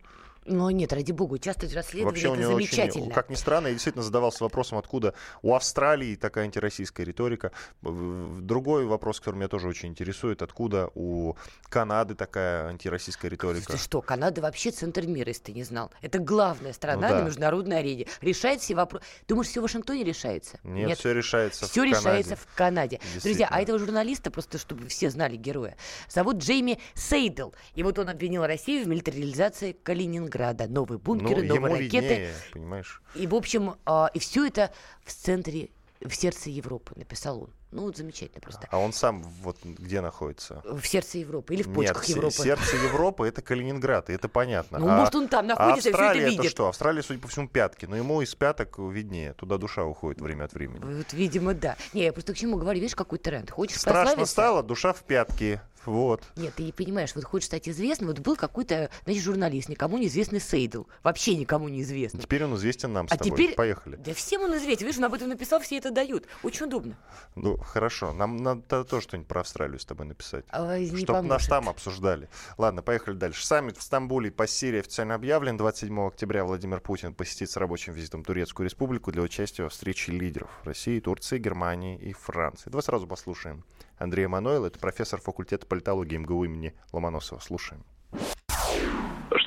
Но нет, ради бога, участвовать в расследовании Вообще у это него замечательно. очень, как ни странно, я действительно задавался вопросом, откуда у Австралии такая антироссийская риторика. Другой вопрос, который меня тоже очень интересует, откуда у Канады такая антироссийская риторика. Ты что, Канада вообще центр мира, если ты не знал. Это главная страна Ну да. на международной арене. Решает все вопросы. Думаешь, все в Вашингтоне решается? Нет, все решается Все в решается Канаде. в Канаде. Друзья, а этого журналиста, просто чтобы все знали героя, зовут Джейми Сейдл. И вот он обвинил Россию в милитаризации Калининграда. Новые бункеры, Ну, новые ракеты. виднее, понимаешь. И, в общем, а, и все это в центре, в сердце Европы, написал он. Ну, вот замечательно просто. А он сам вот где находится? В сердце Европы или в почках Нет, Европы. сердце Европы это Калининград, и это понятно. Ну, А- может, он там а находится и всё это Австралия видит. что? Австралия, судя по всему, пятки. Но ему из пяток виднее. Туда душа уходит время от времени. Вот, видимо, да. Не, я просто к чему говорю, видишь, какой тренд. Хочешь Страшно прославиться? стало, душа в пятки. Вот. Нет, ты не понимаешь, вот хочешь стать известным, вот был какой-то, значит, журналист, никому неизвестный Сейдл, вообще никому неизвестный. Теперь он известен нам с А тобой. теперь, Поехали. да всем он известен, видишь, он об этом написал, все это дают. Очень удобно. Ну, хорошо. Нам надо тоже что-нибудь про Австралию с тобой написать. А, Чтобы нас там обсуждали. Ладно, поехали дальше. Саммит в Стамбуле по Сирии официально объявлен. 27 октября Владимир Путин посетит с рабочим визитом Турецкую республику для участия в встрече лидеров России, Турции, Германии и Франции. Давай сразу послушаем. Андрей Мануэл, это профессор факультета политологии МГУ имени Ломоносова. Слушаем.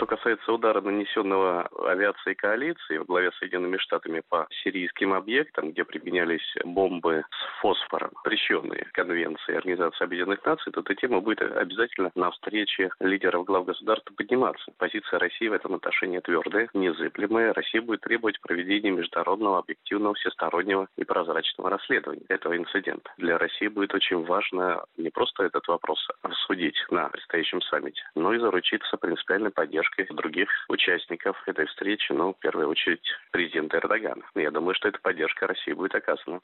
Что касается удара, нанесенного авиацией коалиции в главе Соединенными Штатами по сирийским объектам, где применялись бомбы с фосфором, запрещенные Конвенцией Организации Объединенных Наций, то эта тема будет обязательно на встрече лидеров глав государств подниматься. Позиция России в этом отношении твердая, незыблемая. Россия будет требовать проведения международного, объективного, всестороннего и прозрачного расследования этого инцидента. Для России будет очень важно не просто этот вопрос обсудить на предстоящем саммите, но и заручиться принципиальной поддержкой других участников этой встречи, ну, в первую очередь, президента Эрдогана. Я думаю, что эта поддержка России будет оказана.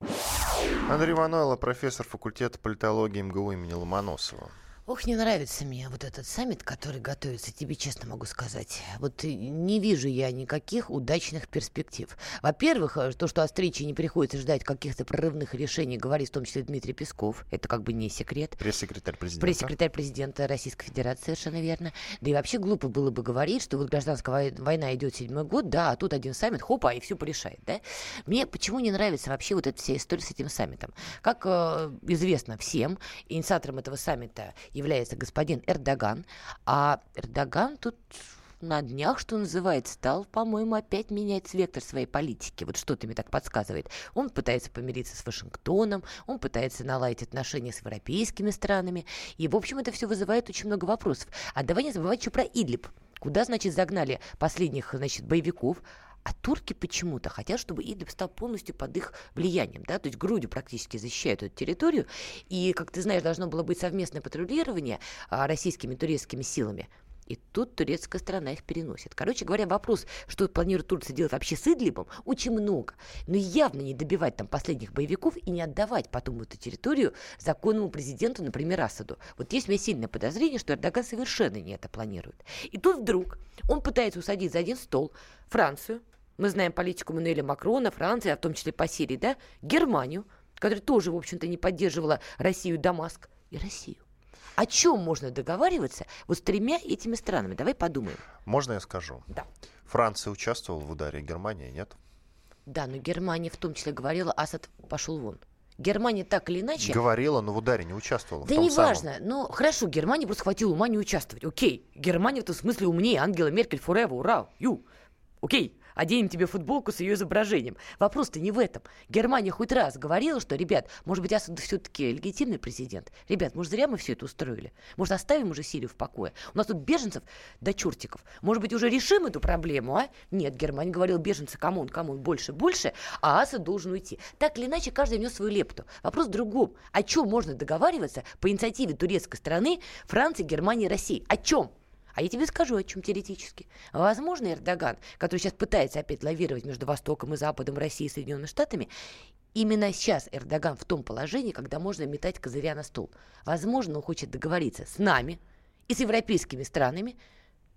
Андрей Мануэло, профессор факультета политологии МГУ имени Ломоносова. Ох, не нравится мне вот этот саммит, который готовится, тебе честно могу сказать. Вот не вижу я никаких удачных перспектив. Во-первых, э, то, что от встречи не приходится ждать каких-то прорывных решений, говорит в том числе Дмитрий Песков. Это как бы не секрет. Пресс-секретарь президента. Пресс-секретарь президента Российской Федерации, совершенно верно. Да и вообще глупо было бы говорить, что вот гражданская вой- война идет седьмой год, да, а тут один саммит, хопа, и все порешает, да? Мне почему не нравится вообще вот эта вся история с этим саммитом? Как э, известно всем, инициатором этого саммита является господин Эрдоган, а Эрдоган тут на днях, что называется, стал, по-моему, опять менять вектор своей политики. Вот что-то мне так подсказывает. Он пытается помириться с Вашингтоном, он пытается наладить отношения с европейскими странами. И, в общем, это все вызывает очень много вопросов. А давай не забывать еще про Идлиб. Куда, значит, загнали последних, значит, боевиков? А турки почему-то хотят, чтобы Идлиб стал полностью под их влиянием, да, то есть грудью практически защищают эту территорию. И, как ты знаешь, должно было быть совместное патрулирование а, российскими и турецкими силами. И тут турецкая сторона их переносит. Короче говоря, вопрос, что планирует Турция делать вообще с Идлибом, очень много. Но явно не добивать там последних боевиков и не отдавать потом эту территорию законному президенту, например, Асаду. Вот есть у меня сильное подозрение, что Эрдоган совершенно не это планирует. И тут вдруг он пытается усадить за один стол Францию, мы знаем политику Мануэля Макрона, Франции, а в том числе по Сирии, да, Германию, которая тоже, в общем-то, не поддерживала Россию, Дамаск, и Россию. О чем можно договариваться вот с тремя этими странами? Давай подумаем. Можно я скажу? Да. Франция участвовала в ударе, Германия нет? Да, но Германия в том числе говорила, Асад пошел вон. Германия так или иначе... Говорила, но в ударе не участвовала. Да неважно. Ну, хорошо, Германия просто хватило ума не участвовать. Окей. Германия в этом смысле умнее. Ангела Меркель forever. Ура. Ю. Окей оденем тебе футболку с ее изображением. Вопрос-то не в этом. Германия хоть раз говорила, что, ребят, может быть, Асад все-таки легитимный президент? Ребят, может, зря мы все это устроили? Может, оставим уже Сирию в покое? У нас тут беженцев до чертиков. Может быть, уже решим эту проблему, а? Нет, Германия говорила, беженцы, кому он, больше, больше, а Асад должен уйти. Так или иначе, каждый внес свою лепту. Вопрос в другом. О чем можно договариваться по инициативе турецкой страны, Франции, Германии, России? О чем? А я тебе скажу, о чем теоретически. Возможно, Эрдоган, который сейчас пытается опять лавировать между Востоком и Западом, Россией и Соединенными Штатами, Именно сейчас Эрдоган в том положении, когда можно метать козыря на стол. Возможно, он хочет договориться с нами и с европейскими странами,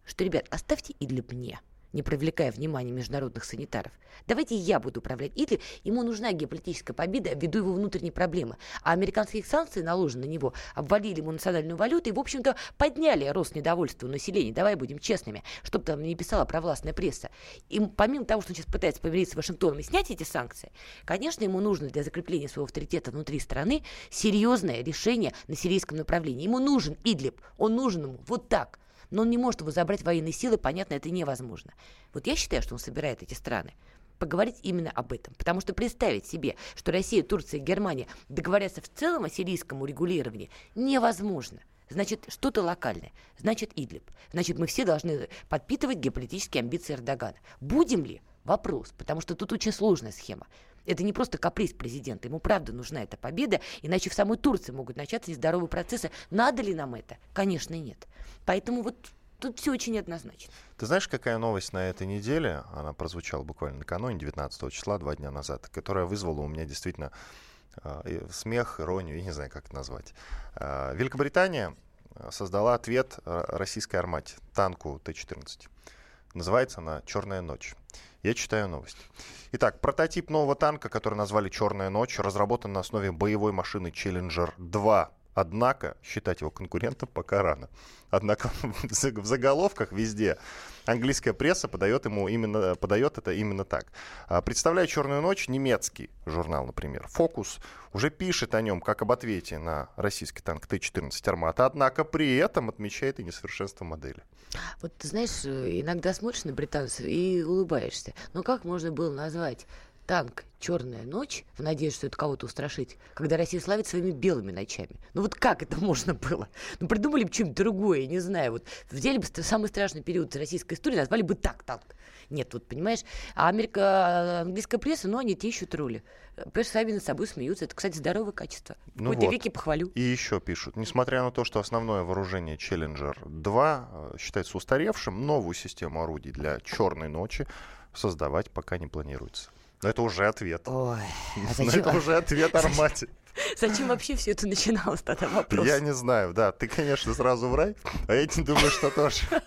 что, ребят, оставьте Идлиб мне не привлекая внимания международных санитаров. Давайте я буду управлять Идлиб. Ему нужна геополитическая победа ввиду его внутренней проблемы. А американские санкции, наложенные на него, обвалили ему национальную валюту и, в общем-то, подняли рост недовольства у населения. Давай будем честными, чтобы там не писала провластная пресса. И помимо того, что он сейчас пытается помириться с Вашингтоном и снять эти санкции, конечно, ему нужно для закрепления своего авторитета внутри страны серьезное решение на сирийском направлении. Ему нужен Идлиб. Он нужен ему вот так – но он не может его забрать военные силы, понятно, это невозможно. Вот я считаю, что он собирает эти страны поговорить именно об этом. Потому что представить себе, что Россия, Турция и Германия договорятся в целом о сирийском урегулировании, невозможно. Значит, что-то локальное. Значит, Идлиб. Значит, мы все должны подпитывать геополитические амбиции Эрдогана. Будем ли? Вопрос. Потому что тут очень сложная схема. Это не просто каприз президента. Ему правда нужна эта победа, иначе в самой Турции могут начаться нездоровые процессы. Надо ли нам это? Конечно, нет. Поэтому вот тут все очень однозначно. Ты знаешь, какая новость на этой неделе? Она прозвучала буквально накануне, 19 числа, два дня назад, которая вызвала у меня действительно э, смех, иронию, я не знаю, как это назвать. Э, Великобритания создала ответ российской армате, танку Т-14. Называется она «Черная ночь». Я читаю новость. Итак, прототип нового танка, который назвали «Черная ночь», разработан на основе боевой машины «Челленджер 2». Однако считать его конкурентом пока рано. Однако в заголовках везде английская пресса подает, ему именно, подает это именно так. А, Представляя «Черную ночь», немецкий журнал, например, «Фокус» уже пишет о нем как об ответе на российский танк Т-14 «Армата», однако при этом отмечает и несовершенство модели. Вот ты знаешь, э, иногда смотришь на британцев и улыбаешься. Но как можно было назвать танк «Черная ночь» в надежде, что это кого-то устрашить, когда Россия славит своими белыми ночами. Ну вот как это можно было? Ну придумали бы что-нибудь другое, не знаю. Вот взяли бы самый страшный период российской истории, назвали бы так танк. Нет, вот понимаешь, а Америка, а, английская пресса, ну они те ищут роли. Понимаешь, сами над собой смеются. Это, кстати, здоровое качество. Ну Какой-то вот. веки похвалю. И еще пишут, несмотря на то, что основное вооружение Challenger 2 э, считается устаревшим, новую систему орудий для черной ночи создавать пока не планируется. Но это уже ответ. Ой, а зачем? это уже ответ Армате. Зачем вообще все это начиналось тогда вопрос? Я не знаю, да. Ты, конечно, сразу в рай, а я не думаю, что тоже.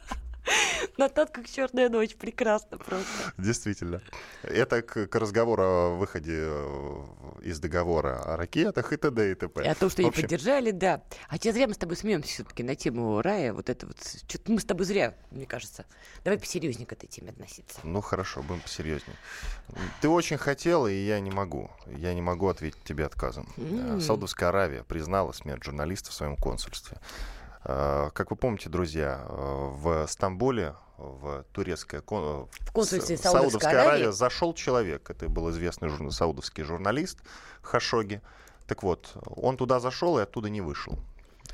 На тот, как черная ночь, прекрасно просто. Действительно. Это к, к разговору о выходе э, из договора о ракетах и т.д. и т.п. И о том, что общем... не поддержали, да. А сейчас зря мы с тобой смеемся все-таки на тему рая. Вот это вот. Что-то мы с тобой зря, мне кажется. Давай посерьезнее к этой теме относиться. Ну хорошо, будем посерьезнее. Ты очень хотела, и я не могу. Я не могу ответить тебе отказом. Mm. Саудовская Аравия признала смерть журналиста в своем консульстве. Э, как вы помните, друзья, э, в Стамбуле, в турецкое в консульстве Саудовской Аравии, Аравии зашел человек. Это был известный жур... саудовский журналист Хашоги. Так вот, он туда зашел и оттуда не вышел.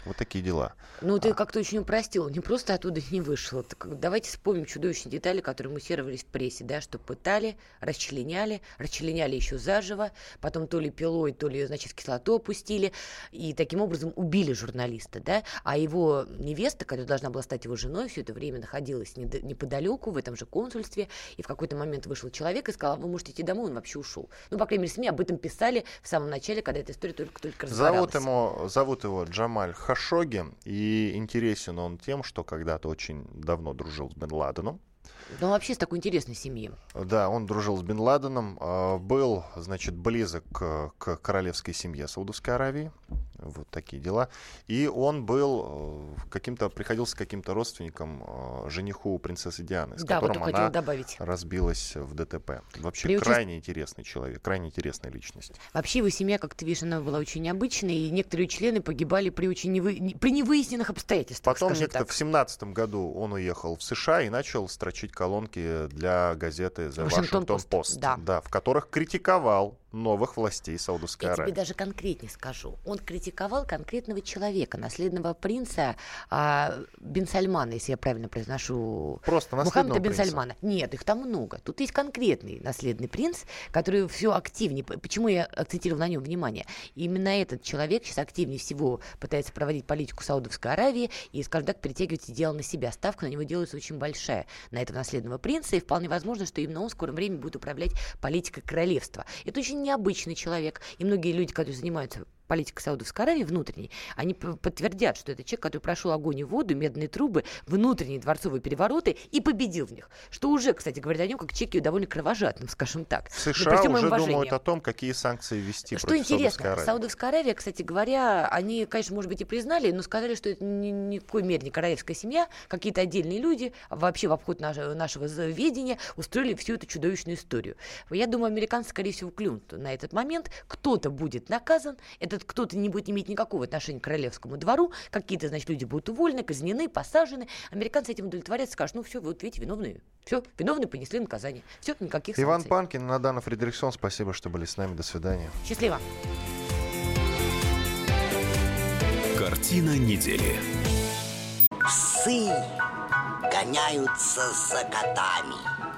Вот такие дела. Ну, ты как-то очень упростил. Не просто оттуда не вышло. Так, давайте вспомним чудовищные детали, которые муссировались в прессе, да, что пытали, расчленяли, расчленяли еще заживо, потом то ли пилой, то ли, значит, кислоту опустили, и таким образом убили журналиста, да, а его невеста, которая должна была стать его женой, все это время находилась неподалеку, в этом же консульстве, и в какой-то момент вышел человек и сказал, вы можете идти домой, он вообще ушел. Ну, по крайней мере, СМИ об этом писали в самом начале, когда эта история только-только Зовут, ему, зовут его Джамаль Хашоги, и интересен он тем, что когда-то очень давно дружил с Бен Ладеном. Ну, вообще с такой интересной семьей. Да, он дружил с Бен Ладеном, а, был, значит, близок к королевской семье Саудовской Аравии. Вот такие дела. И он был э, каким-то, приходился каким-то родственником э, жениху принцессы Дианы, с да, которым вот она добавить. разбилась в ДТП. Вообще При крайне участ... интересный человек, крайне интересная личность. Вообще его семья, как ты видишь, она была очень необычной, и некоторые члены погибали при очень невы... при невыясненных обстоятельствах. Потом некто в семнадцатом году он уехал в США и начал строчить колонки для газеты The Washington, Washington Post, Post да. Да, в которых критиковал новых властей Саудовской Я Аравии. Я тебе даже конкретнее скажу. Он критиковал конкретного человека, наследного принца а, Бен Сальмана, если я правильно произношу. Просто Мухаммеда Бен Сальмана. Нет, их там много. Тут есть конкретный наследный принц, который все активнее. Почему я акцентировал на нем внимание? Именно этот человек сейчас активнее всего пытается проводить политику Саудовской Аравии и, скажем так, перетягивать дело на себя. Ставка на него делается очень большая, на этого наследного принца, и вполне возможно, что именно он в скором времени будет управлять политикой королевства. Это очень необычный человек. И многие люди, которые занимаются политика Саудовской Аравии внутренней, они подтвердят, что это человек, который прошел огонь и воду, медные трубы, внутренние дворцовые перевороты и победил в них. Что уже, кстати, говорит о нем как человеке довольно кровожадным, скажем так. В США уже уважении. думают о том, какие санкции ввести Что против интересно, Саудовской Аравии. Саудовская Аравия, кстати говоря, они, конечно, может быть, и признали, но сказали, что это ни, ни в коей мере не королевская семья, какие-то отдельные люди вообще в обход нашего, нашего ведения устроили всю эту чудовищную историю. Я думаю, американцы, скорее всего, клюнут на этот момент. Кто-то будет наказан, этот кто-то не будет иметь никакого отношения к королевскому двору, какие-то, значит, люди будут уволены, казнены, посажены. Американцы этим удовлетворятся, скажут, ну все, вот видите, виновные. Все, виновные понесли наказание. Все, никаких Иван санкций. Панкин, Надана Фредериксон, спасибо, что были с нами. До свидания. Счастливо. Картина недели. Псы гоняются за котами.